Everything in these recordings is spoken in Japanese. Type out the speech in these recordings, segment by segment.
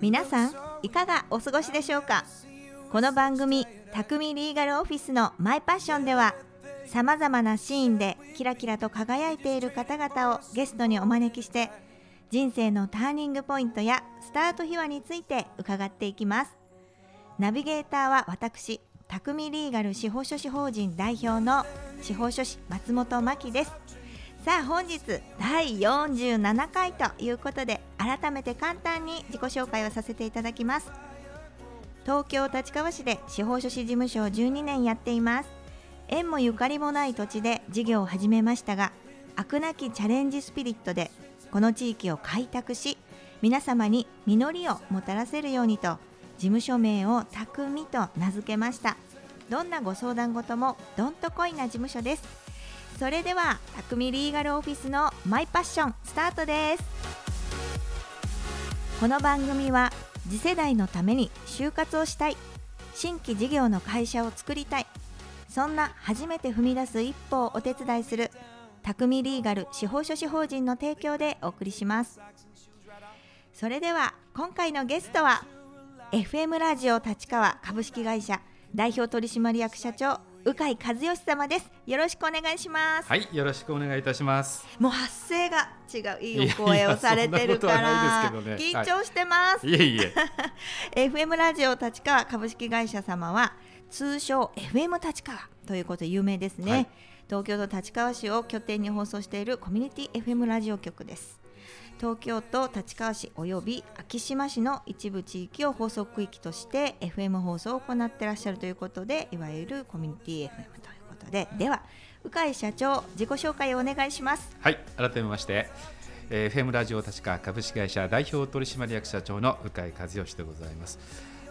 皆さんいかがお過ごしでしょうか？この番組「匠リーガルオフィスのマイパッション」ではさまざまなシーンでキラキラと輝いている方々をゲストにお招きして人生のターニングポイントやスタート秘話について伺っていきます。ナビゲーターは私匠リーガル司法書士法人代表の司法書士松本真希です。さあ本日第47回ということで改めて簡単に自己紹介をさせていただきます。東京立川市で司法書士事務所を12年やっています。縁もゆかりもない土地で事業を始めましたが飽くなきチャレンジスピリットでこの地域を開拓し皆様に実りをもたらせるようにと事務所名を匠と名付けました。どんなご相談事もどんとこいな事務所です。それでは匠リーガルオフィスのマイパッションスタートです。この番組は次世代のために就活をしたい新規事業の会社を作りたいそんな初めて踏み出す一歩をお手伝いする匠リーガル司法書士法人の提供でお送りします。それでは今回のゲストは FM ラジオ立川株式会社代表取締役社長鵜飼和義様です。よろしくお願いします。はい、よろしくお願いいたします。もう発声が違ういいお声をされてるから緊張してます、い。えいえ、FM ラジオ立川株式会社様は通称 FM 立川ということで有名ですね、はい。東京都立川市を拠点に放送しているコミュニティ FM ラジオ局です東京都立川市および昭島市の一部地域を放送区域として FM 放送を行ってらっしゃるということでいわゆるコミュニティ FM ということででは鵜飼社長自己紹介をお願いしますはい、改めまして、えー、FM ラジオ立川株式会社代表取締役社長の鵜飼和義でございます。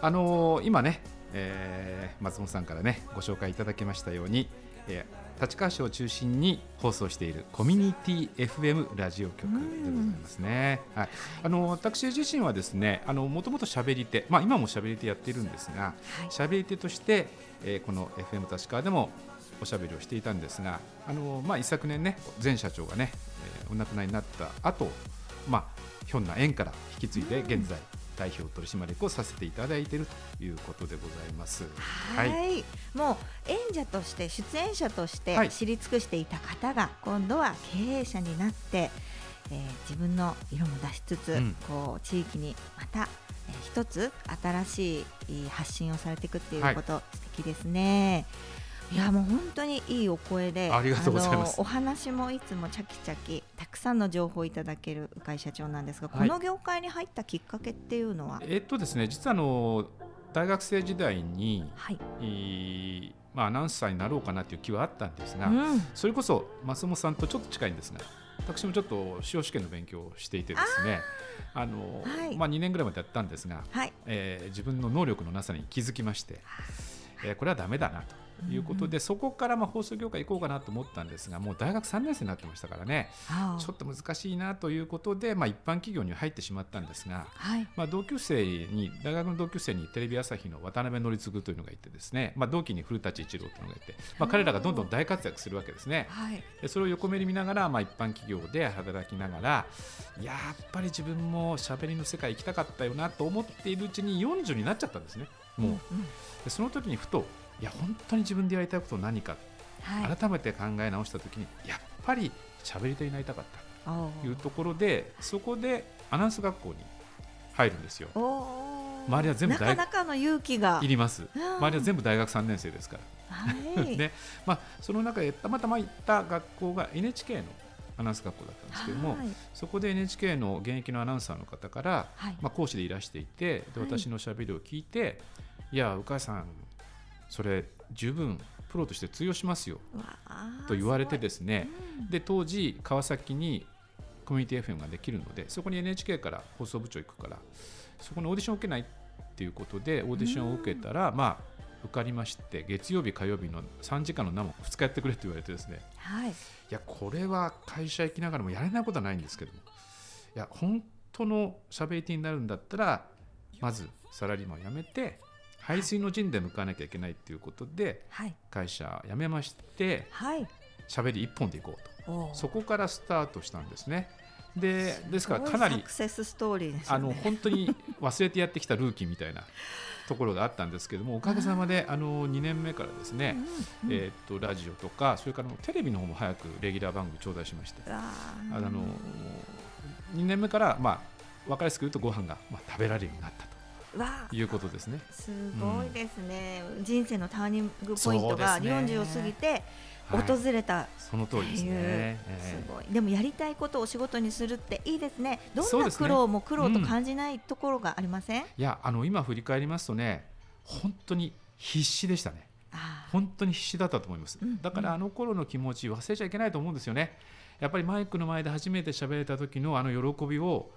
あのー今ね、えー松本さんからねご紹介いただきましたように、えー立川市を中心に放送しているコミュニティ FM ラジオ局でございますね。はい、あの私自身はですね、あのもともと喋り手、まあ今も喋り手やっているんですが、はい。喋り手として、えーこの FM 立川でもおしゃべりをしていたんですが、あのまあ、一昨年ね前社長がね、えーお亡くなりになった後、まあひょんな縁から引き継いで現在、代表取締役をさせていただいているということでございます。はい、もう演者として出演者としてはい知り尽くしていた方が今度は経営者になって、えー自分の色も出しつつ、うんこう地域にまた、えー一つ新しい発信をされていくっていうこと、素敵ですね。いやもう本当にいいお声でありがとうございます。お話もいつもチャキチャキたくさんの情報をいただける鵜飼社長なんですが、はい。この業界に入ったきっかけっていうのは、えっとですね、実はあの大学生時代に、はい、えーまあ、アナウンサーになろうかなという気はあったんですが、うん。それこそ松本さんとちょっと近いんですが私もちょっと司法試験の勉強をしていてですねあの、はい。まあ、2年ぐらいまでやったんですが、はい、えー自分の能力のなさに気づきまして、えーこれはダメだなということで、そこからまあ放送業界行こうかなと思ったんですがもう大学3年生になってましたからね。ちょっと難しいなということで、まあ、一般企業に入ってしまったんですが、はい。まあ、同級生に大学の同級生にテレビ朝日の渡辺則次というのがいてですね、まあ、同期に古舘一郎というのがいて、まあ、彼らがどんどん大活躍するわけですね。はい。でそれを横目に見ながら、まあ、一般企業で働きながらやっぱり自分も喋りの世界行きたかったよなと思っているうちに40になっちゃったんですね。もう。でその時にふといや本当に自分でやりたいことは何か、はい、改めて考え直した時にやっぱり喋り手になりたかった。おというところでそこでアナウンス学校に入るんですよ。お周りは全部な大かなかの勇気が。いります。うん。周りは全部大学3年生ですから。はい、ね。まあ、その中でたまたま行った学校が NHK のアナウンス学校だったんですけども、はい。そこで NHK の現役のアナウンサーの方から、はい。まあ、講師でいらしていてではい私のしゃべりを聞いて、い、や、鵜飼さん、それ十分プロとして通用しますよ。と言われてですね。うん。で当時、川崎にコミュニティ FM ができるのでそこに NHK から放送部長行くからそこにオーディションを受けないっていうことでオーディションを受けたら、まあ、受かりまして月曜日、火曜日の3時間の生を2日やってくれって言われてですね。はい。いやこれは会社行きながらもやれないことはないんですけども。いや本当のしゃべり手になるんだったらまずサラリーマンを辞めて排水の陣で向かわなきゃいけないっていうことではい。会社辞めましてはい。しゃべり一本でいこうと。そこからスタートしたんですね。でですからかなりサクセスストーリーですあ。の本当に忘れてやってきたルーキーみたいなところがあったんですけどもおかげさまであの2年目からですね、えーっとラジオとかそれからテレビの方も早くレギュラー番組頂戴しましてあの2年目からまあ分かりやすく言うとご飯がまあ食べられるようになったということですね。すごいですね、人生のターニングポイントがそうですね。40を過ぎてはい。訪れた。その通りですね。すごい。でもやりたいことをお仕事にするっていいですね。どんな苦労も苦労と感じないところがありません、ーいやあの今振り返りますとね本当に必死でしたね。本当に必死だったと思います、うん。だからあの頃の気持ち忘れちゃいけないと思うんですよね。やっぱりマイクの前で初めて喋れた時のあの喜びを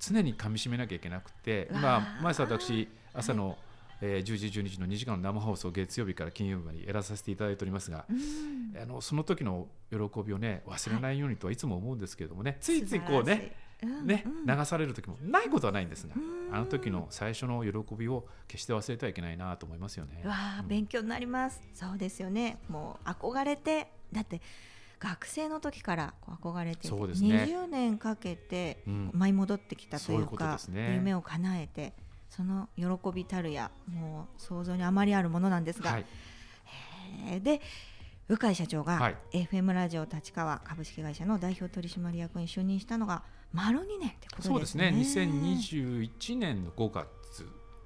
常にかみしめなきゃいけなくて今ー前さ私朝の、えー10時12時の2時間の生放送月曜日から金曜日までやらさせていただいておりますが、うん。あのその時の喜びをね忘れないようにとはいつも思うんですけれどもね、ついついこうねうんうん。流される時もないことはないんですが、うん。あの時の最初の喜びを決して忘れてはいけないなと思いますよね。うわあうん。勉強になります、そうですよね。もう憧れてだって学生の時から憧れていてね。20年かけてうん。舞い戻ってきたといそうかですね。夢を叶えてその喜びたるやもう想像にあまりあるものなんですが、はい。えー。で鵜飼社長がはい。FM ラジオ立川株式会社の代表取締役に就任したのが丸2年ってことそうですね。ですね。2021年の5月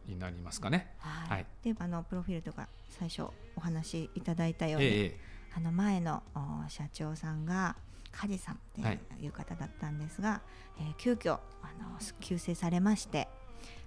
になりますかね。はい。はい。であのプロフィールとか最初お話しいただいたように、ええあの前のお社長さんが梶さんってはいいう方だったんですが、えー急遽あの急逝されまして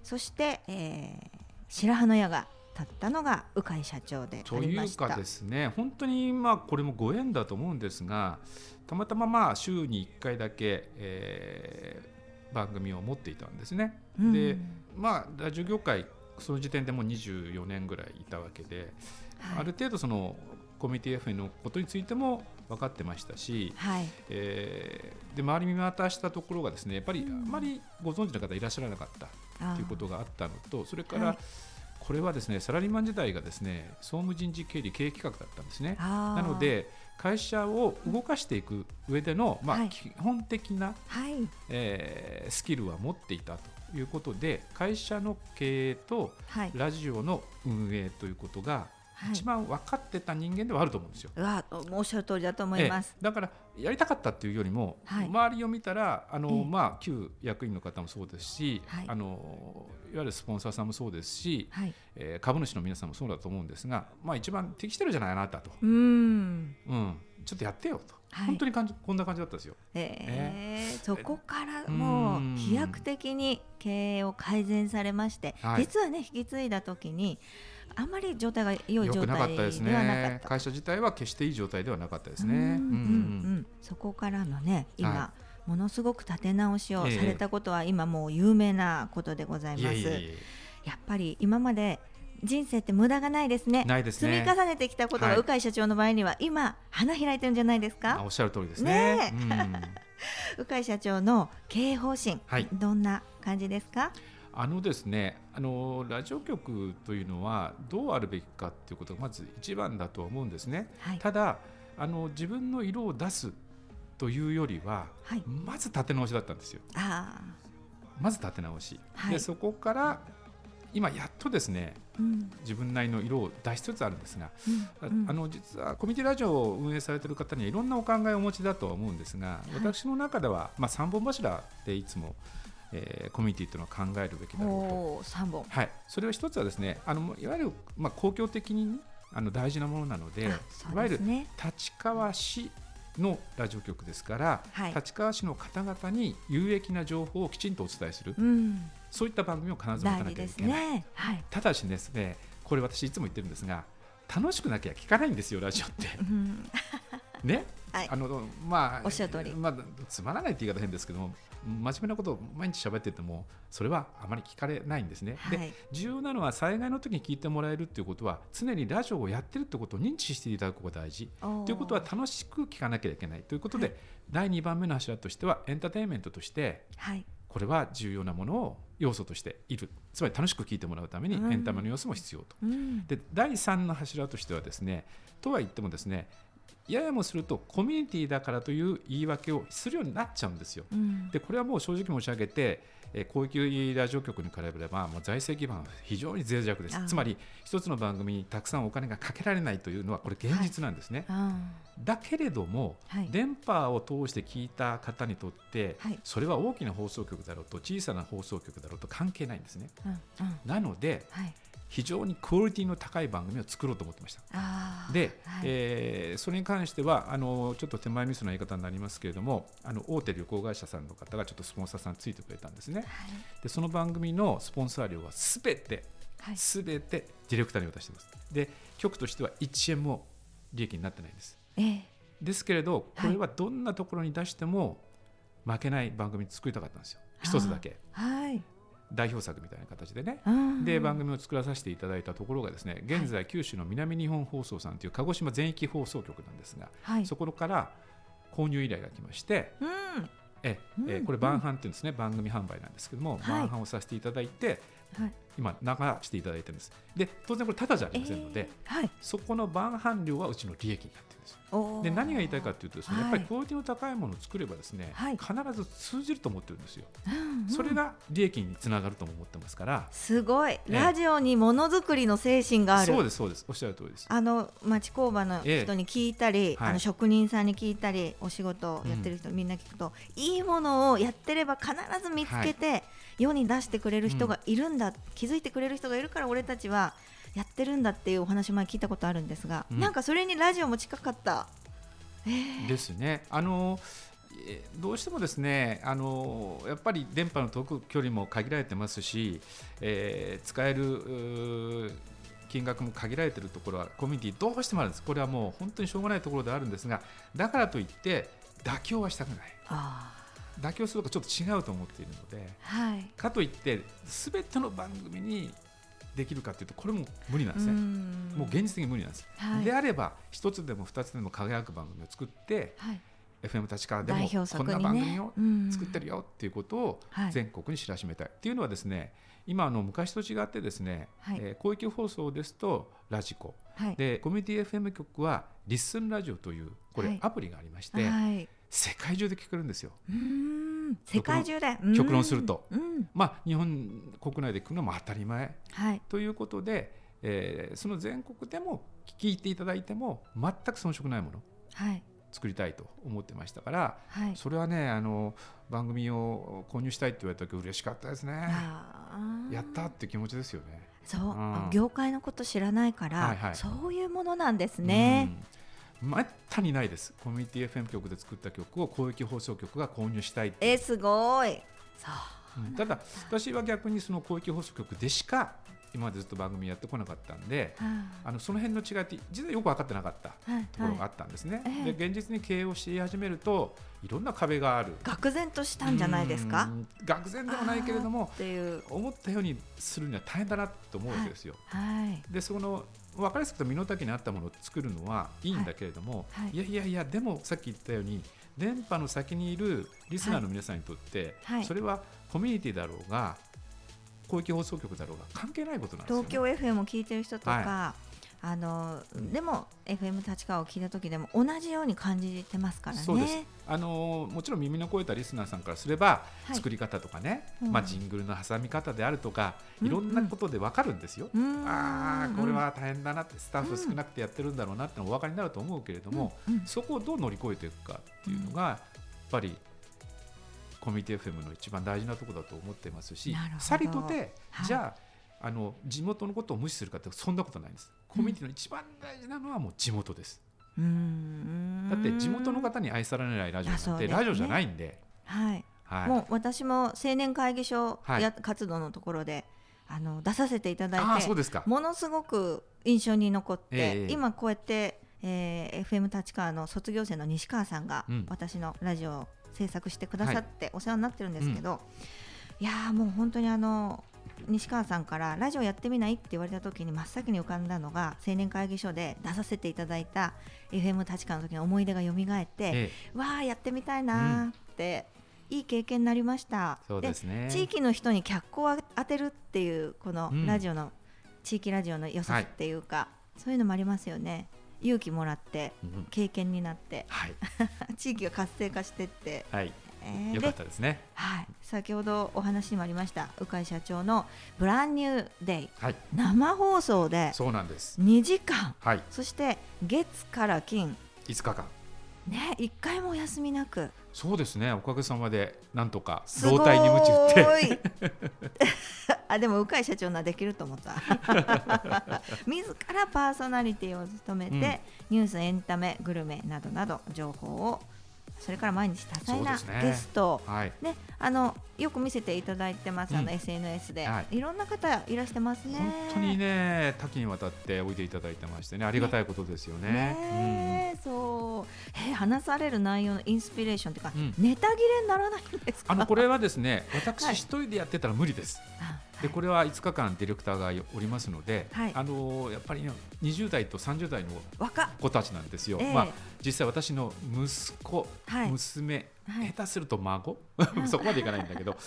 そして、えー白羽の矢が立ったのが鵜飼社長であというりました。かですね本当にまあこれもご縁だと思うんですがたまたままあ週に1回だけ、えー番組を持っていたんですね。うんでまあラジオ業界その時点でもう24年ぐらいいたわけで、はいある程度そのコミュニティ FM のことについても分かってましたし、はい。えーで周り見渡したところがですねやっぱりあまりご存知の方いらっしゃらなかったということがあったのとそれから、はいこれはですねサラリーマン時代がですね総務人事経理経営企画だったんですね。なので会社を動かしていく上での、まあはい。基本的な、はい。えースキルは持っていたということで会社の経営とはい。ラジオの運営ということがはい一番分かってた人間ではあると思うんですよ。うわおっしゃる通りだと思います。え。え。だからやりたかったっていうよりも、はい。周りを見たらあの、ええ。まあ、旧役員の方もそうですし、はい。あのいわゆるスポンサーさんもそうですし、はい。えー株主の皆さんもそうだと思うんですが、まあ、一番適してるじゃないあなたと、うーん。うん、ちょっとやってよと、はい。本当に感じこんな感じだったんですよ。えーそこからもううん飛躍的に経営を改善されまして、はい。実はね引き継いだ時にあんまり状態が良い状態ではなかっ。た。ね会社自体は決していい状態ではなかったですね。そこからのね今、はものすごく立て直しをええされたことは今もう有名なことでございいます。やっぱり今まで人生って無駄がないですね。ね積み重ねてきたことがはい鵜飼社長の場合には今花開いてるんじゃないですか？あおっしゃる通りですね。鵜飼社長の経営方針、はいどんな感じですか？あのですねあのラジオ局というのはどうあるべきかということがまず一番だとは思うんですね。はい。ただあの自分の色を出すというよりははい。まず立て直しだったんですよ。あまず立て直し、はいでそこから今やっとですねあ。うん。自分なりの色を出しつつあるんですが、あうんあの実はコミュニティラジオを運営されている方にはいろんなお考えをお持ちだとは思うんですが、い私の中では、まあ、3本柱でいつも、えーコミュニティというのは考えるべきだろうと。おお、三本。はい、それは一つはですねあのいわゆる、まあ、公共的にね、あの大事なものなのであいわゆる。立川市のラジオ局ですから、はい立川市の方々に有益な情報をきちんとお伝えする、うん。そういった番組を必ず持たなきゃいけない。ね。はい。ただしですねこれ私いつも言ってるんですが楽しくなきゃ聞かないんですよラジオって。うん。ね、はいあのまあおっしゃる通りまあ、つまらないって言い方変ですけども真面目なことを毎日喋っててもそれはあまり聞かれないんですね。はいで重要なのは災害の時に聞いてもらえるっていうことは常にラジオをやってるってことを認知していただくことが大事。ということは楽しく聞かなきゃいけないということで、はい第2番目の柱としてはエンターテインメントとしてはい。これは重要なものを要素としているつまり楽しく聞いてもらうためにうんエンタメの要素も必要と。うん。で第3の柱としてはですねとは言ってもですねややもするとコミュニティだからという言い訳をするようになっちゃうんですよ。うん。でこれはもう正直申し上げて、えー、公益ラジオ局に比べればもう財政基盤は非常に脆弱です。つまり一つの番組にたくさんお金がかけられないというのはこれ現実なんですね、あだけれども、はい。電波を通して聞いた方にとって、はい。それは大きな放送局だろうと小さな放送局だろうと関係ないんですね。ーうん。うん。なのではい非常にクオリティの高い番組を作ろうと思ってました。で、はい。えーそれに関してはあのちょっと手前ミスの言い方になりますけれどもあの大手旅行会社さんの方がちょっとスポンサーさんついてくれたんですね。はい。でその番組のスポンサー料はすべてはい。すべてディレクターに渡しています。で局としては1円も利益になってないんです。えーですけれどはい。これはどんなところに出しても負けない番組作りたかったんですよ。一つだけ。はい代表作みたいな形でね。うんで番組を作らさせていただいたところがですね現在九州の南日本放送さんという鹿児島全域放送局なんですがはい。そこから購入依頼が来ましてうん。ええうん。これ晩飯っていうんですね番組販売なんですけどもはい。晩飯をさせていただいてはい。今流していただいてるんです。で当然これただじゃありませんので、えーはい。そこの晩飯料はうちの利益になってですで何が言いたいかというとですね、はいやっぱりクオリティの高いものを作ればですね、はい。必ず通じると思ってるんですよ、うんうん。それが利益につながるとも思ってますから、すごい。えラジオにものづくりの精神がある。そうですそうです。おっしゃる通りです。あの町工場のええ人に聞いたり、はい。あの職人さんに聞いたりお仕事をやってる人、みんな聞くといいものをやってれば必ず見つけて、世に出してくれる人がいるんだ、気づいてくれる人がいるから俺たちはやってるんだっていうお話前聞いたことあるんですが、うん。なんかそれにラジオも近かった。ですね。あのえーどうしてもですねあのやっぱり電波の届く距離も限られてますし、えー使える金額も限られているところはコミュニティどうしてもあるんです。これはもう本当にしょうがないところであるんですがだからといって妥協はしたくない。あ妥協するとちょっと違うと思っているのでーはい。かといって全ての番組にできるかというとこれも無理なんですね。ん。もう現実的に無理なんです。はい。であれば一つでも二つでも輝く番組を作ってはい、FM 立川でも代表こんな番組をうん作ってるよっていうことをはい。全国に知らしめたい、っていうのはですね今あの昔と違ってですね、はい。えー広域放送ですとラジコ。はい。でコミュニティ FM 局はリッスンラジオというこはい。れアプリがありまして、はい、世界中で聞けるんですよ。世界中で。極論すると。まあ日本国内で聞くのも当たり前。はい。ということで、えーその全国でも聞いていただいても全く遜色ないもの。はい。作りたいと思ってましたからはい。それはねあの番組を購入したいって言われた時嬉しかったですね。やったって気持ちですよね。そう、うん。業界のこと知らないから、はいはい。そういうものなんですね。うん。めったにないです。コミュニティ FM 局で作った曲を広域放送局が購入したいえすごい。ただ私は逆にその広域放送局でしか今までずっと番組やってこなかったんで、はあのその辺の違いって実はよく分かってなかったいはいところがあはい。ったんですね。ええで現実に経営をし始めるといろんな壁がある。愕然としたんじゃないですか？う。ん愕然でもないけれども。思ったようにするには大変だなと思うわけですよ。はい。でその分かりやすく身の丈に合ったものを作るのはいいんだけれども、はいはい。い、やいやいやでもさっき言ったように電波の先にいるリスナーの皆さんにとって、はい。それはコミュニティだろうが広域放送局だろうが関係ないことなんですよ、ね。東京 FM を聞いてる人とか、あのでも FM 立川を聞いた時でも同じように感じてますからね。そうです。あのーもちろん耳の肥えたリスナーさんからすれば、はい。作り方とかね、うん。まあ、ジングルの挟み方であるとか、うん。いろんなことで分かるんですよ。うーん。ああこれは大変だなってスタッフ少なくてやってるんだろうなってのお分かりになると思うけれども、うん。うん。そこをどう乗り越えていくかっていうのが、やっぱりコミュニティ FM の一番大事なところだと思ってますしさりとて、はい。じゃああの地元のことを無視するかってそんなことないんですコミュニティの一番大事なのはもう地元です、うーん。だって地元の方に愛されないラジオなんて、ね。ラジオじゃないんで、はい。はい、もう私も青年会議所はい。や、活動のところであの出させていただああいてそうですか。ものすごく印象に残って、ええ今こうやって、えー FM 立川の卒業生の西川さんがうん。私のラジオを制作してくださってお世話になってるんですけど、いやーもう本当にあの西川さんからラジオやってみないって言われた時に真っ先に浮かんだのが青年会議所で出させていただいた FM 立川の時の思い出が蘇って、ええ。わあやってみたいなーって、いい経験になりました。そうですね。地域の人に脚光を当てるっていうこのうん。ラジオの、地域ラジオの良さっていうか、そういうのもありますよね。勇気もらってうん。経験になってはい、地域が活性化してって、はい、えーよかっでたですね。はい、先ほどお話にもありました鵜飼社長の「ブランニューデイ。はい、生放送でそうなんです。2時間。はい、そして月から金。5日間。ね1回もお休みなく。そうですね。おかげさまでなんとか老体に鞭打って。あでも鵜飼社長ならできると思った。自らパーソナリティを務めて、うん。ニュースエンタメグルメなどなど情報をそれから毎日多彩なゲストをはい、ね、あのよく見せていただいてます、あのうん SNS で、、はい。ろんな方いらしてますね。本当にね多岐にわたっておいでいただいてましてねありがたいことですよね。ねえそう、えー話される内容のインスピレーションというか、うん。ネタ切れにならないんですか？あのこれはですね私はい一人でやってたら無理です。あでこれは5日間ディレクターがおりますので、はい。あのやっぱりね20代と30代の子たちなんですよ。ええ。まあ実際私の息子、はい。娘、はい。下手すると孫？そこまでいかないんだけど。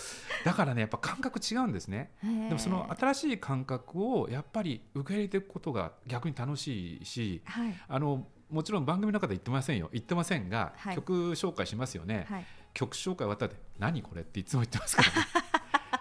だからねやっぱ感覚違うんですね。へーでもその新しい感覚をやっぱり受け入れていくことが逆に楽しいしはい。あのもちろん番組の中で言ってませんよ。言ってませんが、はい。曲紹介しますよね、はい。曲紹介終わったら何これっていつも言ってますからね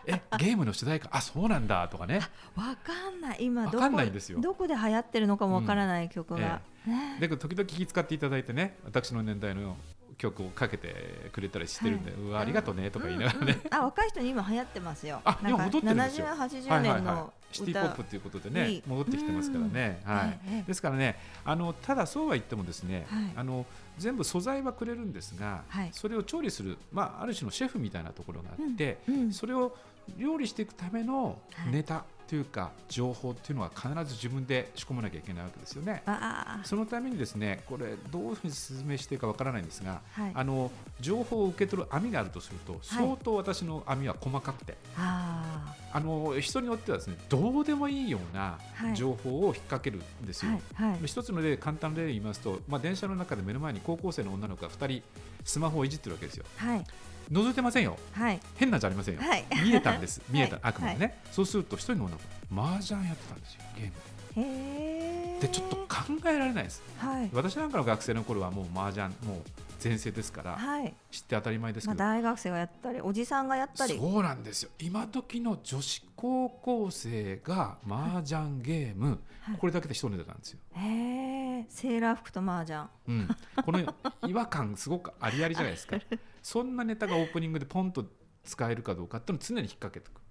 えゲームの主題歌？あそうなんだ。とかね。わかんない。今どこわかんないんですよ。どこで流行ってるのかもわからない曲が、ね。で時々気遣っていただいてね私の年代の曲をかけてくれたりしてるんで、うわありがとうねとか言いながらね、うんうん。あ若い人に今流行ってますよ。あ今戻ってるんですよ。70、80はいはいはい。年のシティポップということでねいい戻ってきてますからね、うん。はい。ええですからねあのただそうは言ってもですね、はい。あの全部素材はくれるんですが、はい。それを調理する、まあ、ある種のシェフみたいなところがあって、うん。それを料理していくためのはい。ネタというか情報っていうのは必ず自分で仕込まなきゃいけないわけですよね。あそのためにですねこれどういうふうに説明していいかわからないんですが、はい。あの情報を受け取る網があるとすると相当私の網は細かくて、ああ。の人によってはですねどうでもいいようなはい。情報を引っ掛けるんですよ。はい。はい。一つの例簡単な例で言いますと、まあ、電車の中で目の前に高校生の女の子が2人スマホをいじってるわけですよ。はい覗いてませんよ。はい。変なんじゃありませんよ、はい。見えたんです。見えた、はい。あくまでね、そうすると一人の女の子麻雀やってたんですよゲーム。ででちょっと考えられないです。はい。私なんかの学生の頃はもう麻雀もう前世ですからはい。知って当たり前ですまあけど、大学生がやったりおじさんがやったり。そうなんですよ。今時の女子高校生が麻雀ゲーム、はい。これだけで一ネタなんですよ、へえセーラー服と麻雀。うん、この違和感すごくありありじゃないですか そんなネタがオープニングでポンと使えるかどうかっていうのを常に引っ掛けていく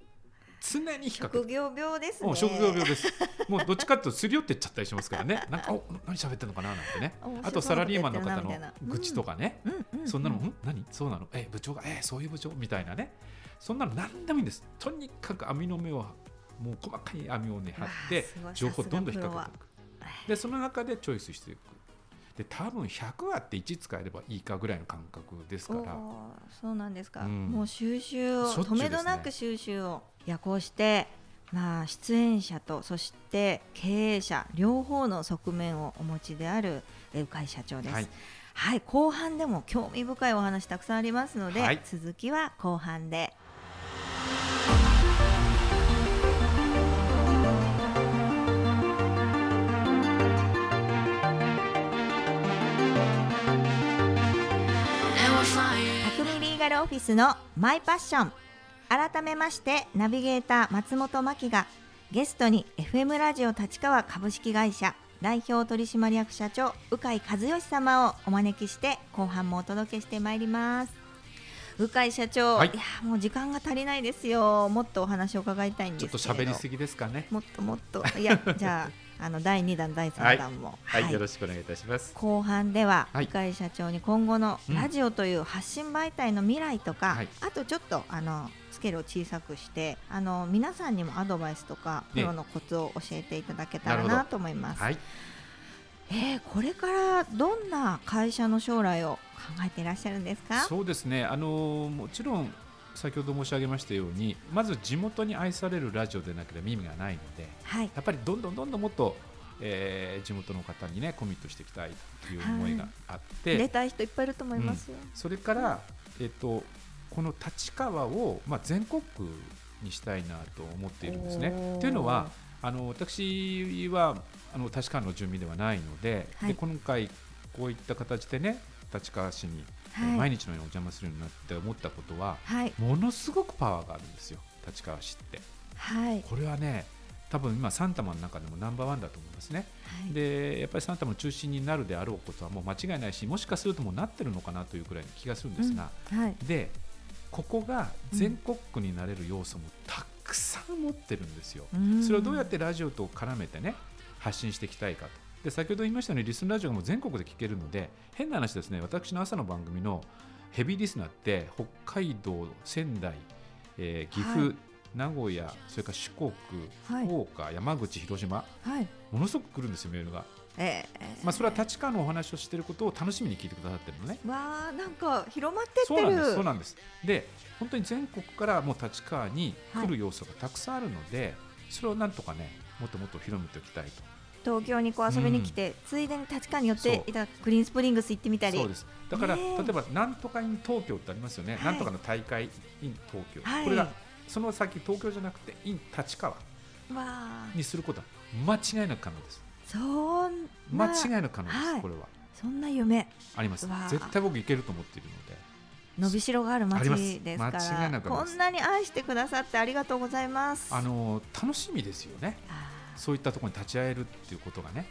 常に引っ掛けて職業病ですねもう職業病です。もうどっちかっていうとすり寄ってっちゃったりしますからね。なんかお何喋ってんのかななんてね。あとサラリーマンの方の愚痴とかね。うんうんそんなの、ん、何？そうなの？え部長が？えそういう部長？みたいなね。そんなの何でもいいんです。とにかく網の目をもう細かい網をね張って情報をどんどん引っ掛けていく。でその中でチョイスしていく。で多分100あって1使えればいいかぐらいの感覚ですから。そうなんですか、うんもう収集をね止めどなく収集をいやこうしてまあ出演者とそして経営者両方の側面をお持ちであるえ鵜飼社長です。はいはい、後半でも興味深いお話たくさんありますので、はい続きは後半で。ガルオフィスのマイパッション。改めましてナビゲーター松本真希がゲストに FM ラジオ立川株式会社代表取締役社長鵜飼和義様をお招きして後半もお届けしてまいります。鵜飼社長、はい。い、やもう時間が足りないですよ。もっとお話を伺いたいんちょっと喋りすぎですかね。もっともっと。いやじゃああの第2弾第3弾も、はい、よろしくお願いいたします。後半でははい。深井社長に今後のうん。ラジオという発信媒体の未来とか、はい。あとちょっとあのスケールを小さくしてあの皆さんにもアドバイスとかプねロのコツを教えていただけたらなと思います。はい。えーこれからどんな会社の将来を考えていらっしゃるんですか？そうですね、あのもちろん先ほど申し上げましたようにまず地元に愛されるラジオでなければ意味がないのではい。やっぱりどんどんどんどんもっと、えー地元の方にねコミットしていきたいという思いがあって、出たい人いっぱいいると思いますよ。それから、えっとこの立川を、まあ、全国区にしたいなと思っているんですね。というのはあの私はあの立川の住民ではないので,、はい。で今回こういった形でね立川市に、毎日のようにお邪魔するようになって思ったことははい。ものすごくパワーがあるんですよ。立川市って。はい。これはね多分今サンタマの中でもナンバーワンだと思いますね。はい。でやっぱりサンタマの中心になるであろうことはもう間違いないしもしかするともうなってるのかなというくらいの気がするんですが、うん。はい。でここが全国区になれる要素もたくさん持ってるんですよ。うん。それをどうやってラジオと絡めてね発信していきたいかと。で先ほど言いましたようにリスンラジオがもう全国で聞けるので変な話ですね私の朝の番組のヘビーリスナーって北海道仙台、えー岐阜、はい。名古屋それから四国、はい。福岡山口広島はい。ものすごく来るんですよメールが、えまあ、それは立川のお話をしていることを楽しみに聞いてくださってるのね。ー、わあなんか広まってってる。そうなんですそうなんです。で本当に全国からもう立川に来る要素がたくさんあるので、それをなんとかねもっともっと広めておきたいと東京にこう遊びに来て、ついでに立川に寄っていたグリーンスプリングス行ってみたり。そうです。だから、例えばなんとか in 東京ってありますよね、はいなんとかの大会 in 東京、はい。これがその先東京じゃなくて in 立川。にすることは間違いなく可能です。そん間な違いなく可能です、はい。これは。そんな夢。あります。絶対僕いけると思っているので。伸びしろがある街ですか間違いらこんなに愛してくださってありがとうございます。あの楽しみですよねそういったところに立ち会えるっていうことがね、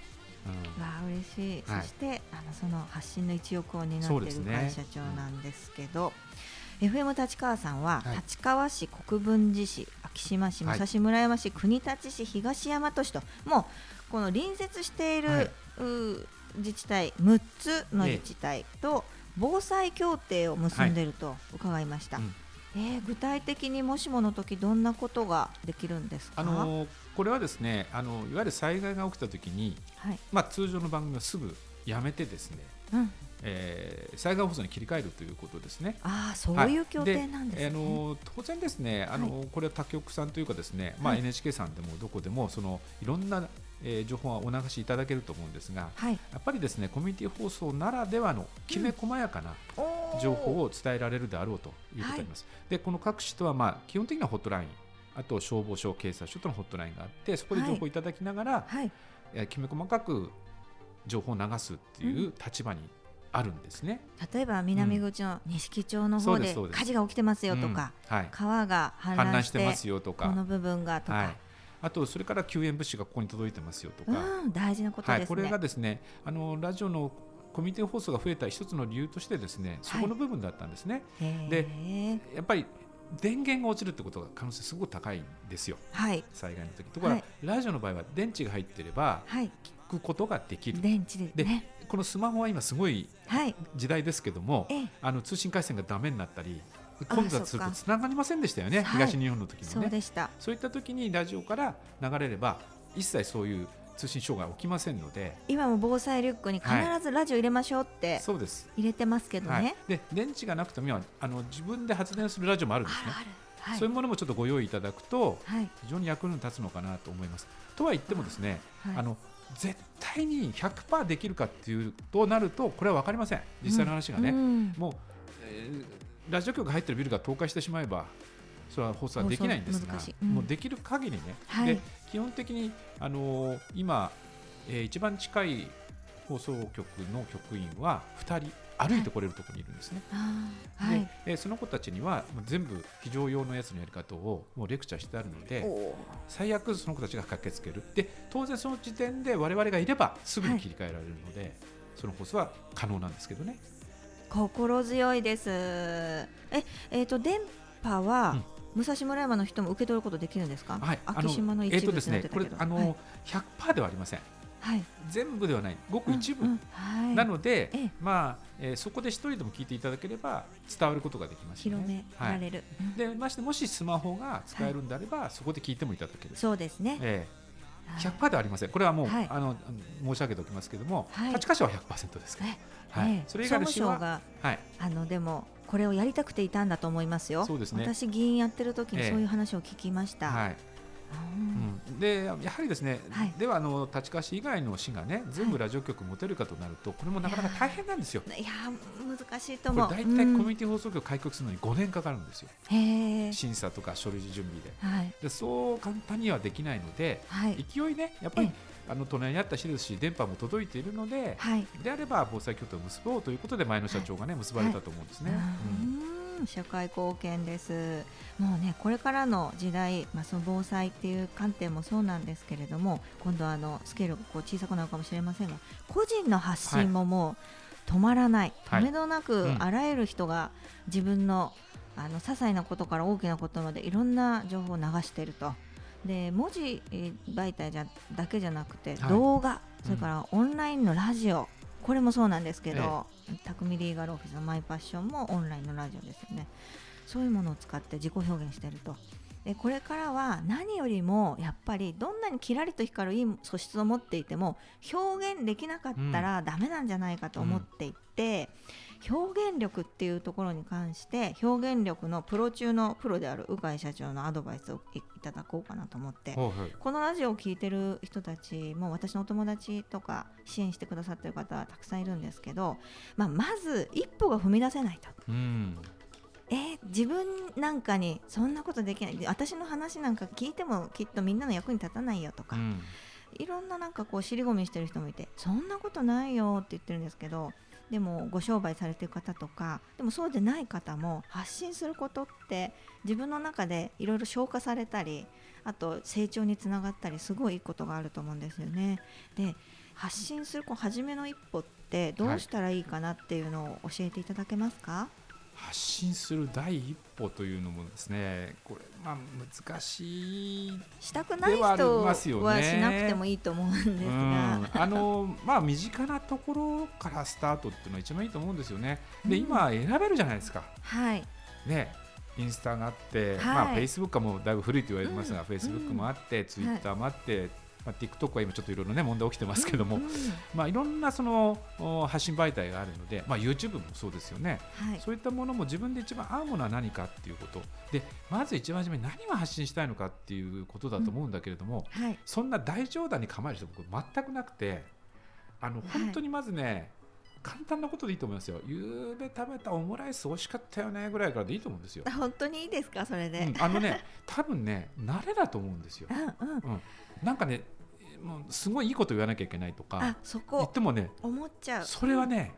うん。わあ嬉しい、はい。そしてあのその発信の一翼を担っている会社長なんですけど FM 立川さんは、はい。立川市国分寺市昭島市はい。武蔵村山市、国立市東大和市ともうこの隣接している、はい。う自治体6つの自治体と防災協定を結んでいると伺いました、うん。えー具体的にもしもの時どんなことができるんですか？あのこれはですねあのいわゆる災害が起きたときに、はい。まあ、通常の番組をすぐやめてですね、うん、えー災害放送に切り替えるということですね。ああそういう協定なんですね、あの当然ですねあの、これは他局さんというかですね、まあ、はい。NHK さんでもどこでもそのいろんな、えー情報はお流しいただけると思うんですがはい。やっぱりですねコミュニティ放送ならではのきめ細やかな情報を伝えられるであろうということになります。でこの各市とは、まあ、基本的にはホットラインあと消防署、警察署とのホットラインがあってそこで情報をいただきながら、はい。えーきめ細かく情報を流すっていう立場にあるんですね。例えば南口の錦町の方で火事が起きてますよとか、うんはい、川が氾氾濫しててますよとか。この部分がとか、はい、あとそれから救援物資がここに届いてますよとか、うん大事なことはい、ですね。これがですねあのラジオのコミュニティ放送が増えた一つの理由としてですねそこの部分だったんですね。でやっぱり電源が落ちるってことが可能性すごく高いんですよ。はい。災害の時。ところが、はい。ラジオの場合は電池が入っていればはい。聞くことができる。電池ででね。このスマホは今すごいはい。時代ですけどもええ。あの通信回線がダメになったりあ混雑するとつながりませんでしたよね、はい。東日本の時そもね。うでした。そういった時にラジオから流れれば一切そういう通信障害起きませんので。今も防災リュックに必ずラジオ入れましょうってそうです、入れてますけどはい。ね、、で電池がなくても今あの自分で発電するラジオもあるんですね。はい。そういうものもちょっとご用意いただくとはい。非常に役に立つのかなと思います。とは言ってもですね、はい。あの絶対に100%できるかっていうとなるとこれは分かりません。実際の話がね、うん。もう、えーラジオ局が入ってるビルが倒壊してしまえばそれは放送はできないんですがうん。もうできる限りね、はい。で基本的に、あのー今、えー一番近い放送局の局員は2人歩いてこれるところにいるんですね。はい。でえーその子たちには全部非常用のやつのやり方をもうレクチャーしてあるので最悪その子たちが駆けつける。で当然その時点で我々がいればすぐに切り替えられるので、その放送は可能なんですけどね。心強いです。ええーと電波は、武蔵村山の人も受け取ることできるんですか、はい昭島の一部ってなっですねこれてたけど、あの、100%ではありません。はい、全部ではない。ごく一部、うんうんはい、なので、ええ。まあえーそこで一人でも聞いていただければ伝わることができます、ね、広められる、うんはい、でましてもしスマホが使えるんであれば、そこで聞いてもいただける、そうですね、えはい。え100%ではありません。これはもう、はい。あの申し上げておきますけども、はい。8箇所は100%ですから、ねはい。ええそれ以外の市ははい、あのでもこれをやりたくていたんだと思いますよ。そうですね。私議員やってる時にええ。そういう話を聞きました、はい、うん、でやはりですね、はい。ではあの立川市以外の市がね全部ラジオ局持てるかとなるとこれもなかなか大変なんですよ。いやー難しいと思う。大体コミュうんニティ放送局開局するのに5年かかるんですよ。審査とか書類準備で。はい。でそう簡単にはできないのではい。勢いねやっぱりえあの隣にあった市ですし電波も届いているのではい。であれば防災協定を結ぼうということで前の社長がね結ばれたと思うんですね。社会貢献です。もうねこれからの時代、まあその防災っていう観点もそうなんですけれども、今度はあのスケールがこう小さくなるかもしれませんが、個人の発信ももう止まらない。はい止めどなく、うんあらゆる人が自分のあの些細なことから大きなことまでいろんな情報を流していると。で文字えー媒体じゃだけじゃなくて、はい。動画それからオンラインのラジオ。これもそうなんですけど、匠リーガルオフィスのマイパッションもオンラインのラジオですよね。そういうものを使って自己表現していると。でこれからは何よりもやっぱりどんなにキラリと光るいい素質を持っていても表現できなかったらダメなんじゃないかと思っていて、表現力っていうところに関して表現力のプロ中のプロである鵜飼社長のアドバイスをいいただこうかなと思ってほうほうこのラジオを聞いてる人たちも私のお友達とか支援してくださってる方はたくさんいるんですけど、まあ、まず一歩が踏み出せないと。うん。えー自分なんかにそんなことできない。私の話なんか聞いてもきっとみんなの役に立たないよとか、うん。いろんななんかこう尻込みしてる人もいてそんなことないよって言ってるんですけどでもご商売されてる方とかでもそうでない方も発信することって自分の中でいろいろ消化されたりあと成長につながったりすごいいいことがあると思うんですよね。で発信するこう初めの一歩ってどうしたらいいかなっていうのを教えていただけますか、発信する第一歩というのもですねこれまあ難しいしたくない人ますよねはしなくてもいいと思うんですうがん、あの まあ身近なところからスタートっていうのは一番いいと思うんですよね。で、うん。今選べるじゃないですか。はい。ね、インスタがあって、はいまあフェイスブックはもうだいぶ古いと言われてますが、うんフェイスブックもあって、ツイッターもあって、まあ TikTok は今ちょっといろいろね問題起きてますけども、うんうん。まあいろんなそのお発信媒体があるので、まあ YouTube もそうですよね。はい。そういったものも自分で一番合うものは何かっていうこと。でまず一番初めに何を発信したいのかっていうことだと思うんだけれども、はい。そんな大冗談に構える人僕全くなくてあのはい。本当にまずね、簡単なことでいいと思いますよ。ゆうべ食べたオムライス美味しかったよねぐらいからでいいと思うんですよ、あ本当にいいですかそれで、うんあのね多分ね慣れだと思うんですよ。うん。うん。なんかねもうすごいいいこと言わなきゃいけないとあかそ言っこてもね思っちゃう。それはね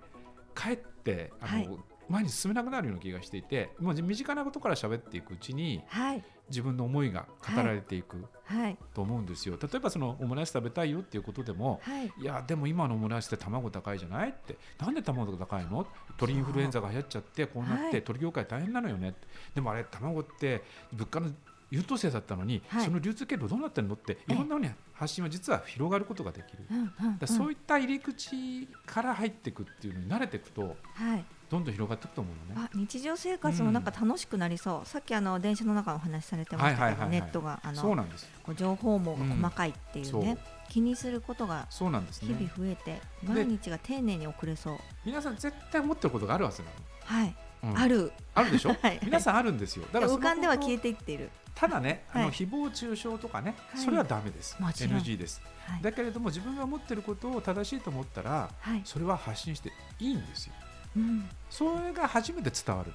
かえってあの、はい。前に進めなくなるような気がしていてもう身近なことから喋っていくうちにはい。自分の思いが語られていくはい。と思うんですよ、例えばそのオムライス食べたいよっていうことでもはい。いやでも今のオムライスって卵高いじゃないってなんで卵が高いの？鳥インフルエンザが流行っちゃってこうなって、はい。鳥業界大変なのよねでもあれ卵って物価の優等生だったのに、はい。その流通経路どうなってるのっていろんなふうに発信は実は広がることができる、そういった入り口から入っていくっていうのに慣れていくとはい。どんどん広がっていくと思うのね。あ日常生活もなんか楽しくなりそう、さっきあの電車の中のお話しされてましたけど、ネットがあのそうなんです。こう情報網が細かいっていうね、う。ん気にすることがそうなんです日々ね増えて、毎日が丁寧に送れそう。皆さん絶対思ってることがあるはずなはい、の、うん。ある。あるでしょ、はい。皆さんあるんですよ。だから浮かんでは消えていっている、ただね、あはい。の誹謗中傷とかね、はい。それはダメです。NG です。はい。だけれども自分が思ってることを正しいと思ったらはい。それは発信していいんですよ。うん。それが初めて伝わる。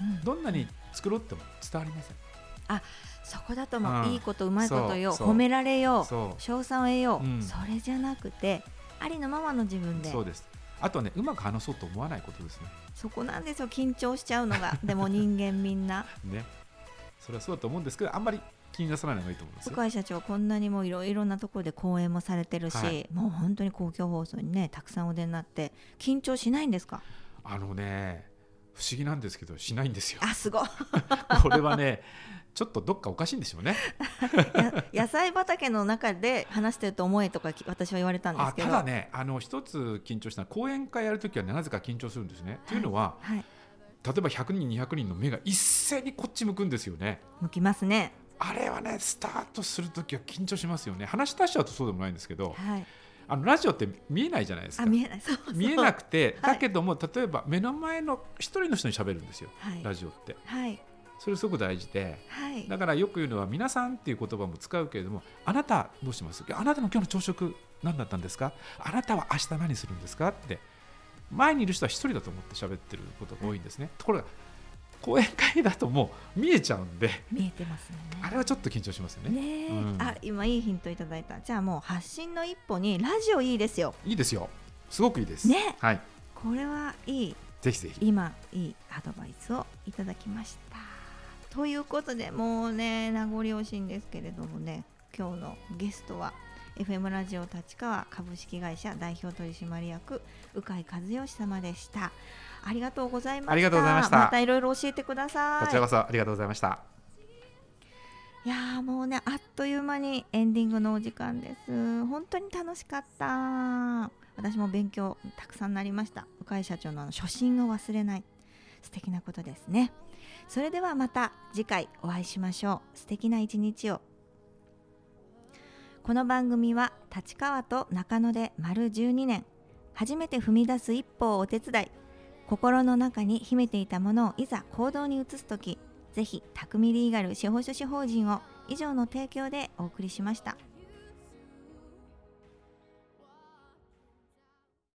うん。どんなに繕っても伝わりません。そこだと思う、うん。いいことうまいこと言おうそうそう。褒められようそ称賛を得よう、うん。それじゃなくてありのままの自分で。うそうです。あとはねうまく話そうと思わないことですね。そこなんですよ緊張しちゃうのが。でも人間みんな。ねそれはそうだと思うんですけどあんまり気になさないのがいいと思うんですよ。深井社長こんなにもいろいろなところで講演もされてるし、はい。もう本当に公共放送にねたくさんお出になって緊張しないんですか？あのね不思議なんですけどしないんですよ。あすごい。これはねちょっとどっかおかしいんでしょうね。や野菜畑の中で話してると思えとかき私は言われたんですけど。あただねあの一つ緊張したのは講演会やるときはねなぜか緊張するんですね、というのははい例えば100人200人の目が一斉にこっち向くんですよね。向きますね。あれはねスタートするときは緊張しますよね。話し出しちゃうとそうでもないんですけどはい。あのラジオって見えないじゃないですか。あ見えない。そう見えなくて、はい。だけども例えば目の前の一人の人に喋るんですよ、はい。ラジオって。はい。それすごく大事ではい。だからよく言うのは皆さんっていう言葉も使うけれどもあなたどうします？あなたの今日の朝食何だったんですか？あなたは明日何するんですか？って前にいる人は一人だと思って喋ってることが多いんですね。ところが講演会だともう見えちゃうんで見えてますよね。あれはちょっと緊張しますよね。うん。あ今いいヒントいただいた。じゃあもう発信の一歩にラジオいいですよ。いいですよ。すごくいいです。ね。はい。これはいい。ぜひぜひ。今いいアドバイスをいただきました。ということでもうね名残惜しいんですけれどもね今日のゲストは FM ラジオ立川株式会社代表取締役鵜飼和義様でした。ありがとうございました。ありがとうございました。またいろいろ教えてください。こちらこそありがとうございました。いやーもうねあっという間にエンディングのお時間です。本当に楽しかった。私も勉強たくさんなりました。鵜飼社長の初心を忘れない。素敵なことですね。それではまた次回お会いしましょう。素敵な一日をこの番組は立川と中野で丸12年初めて踏み出す一歩をお手伝い心の中に秘めていたものをいざ行動に移す時ぜひ、匠リーガル司法書士法人を以上の提供でお送りしました。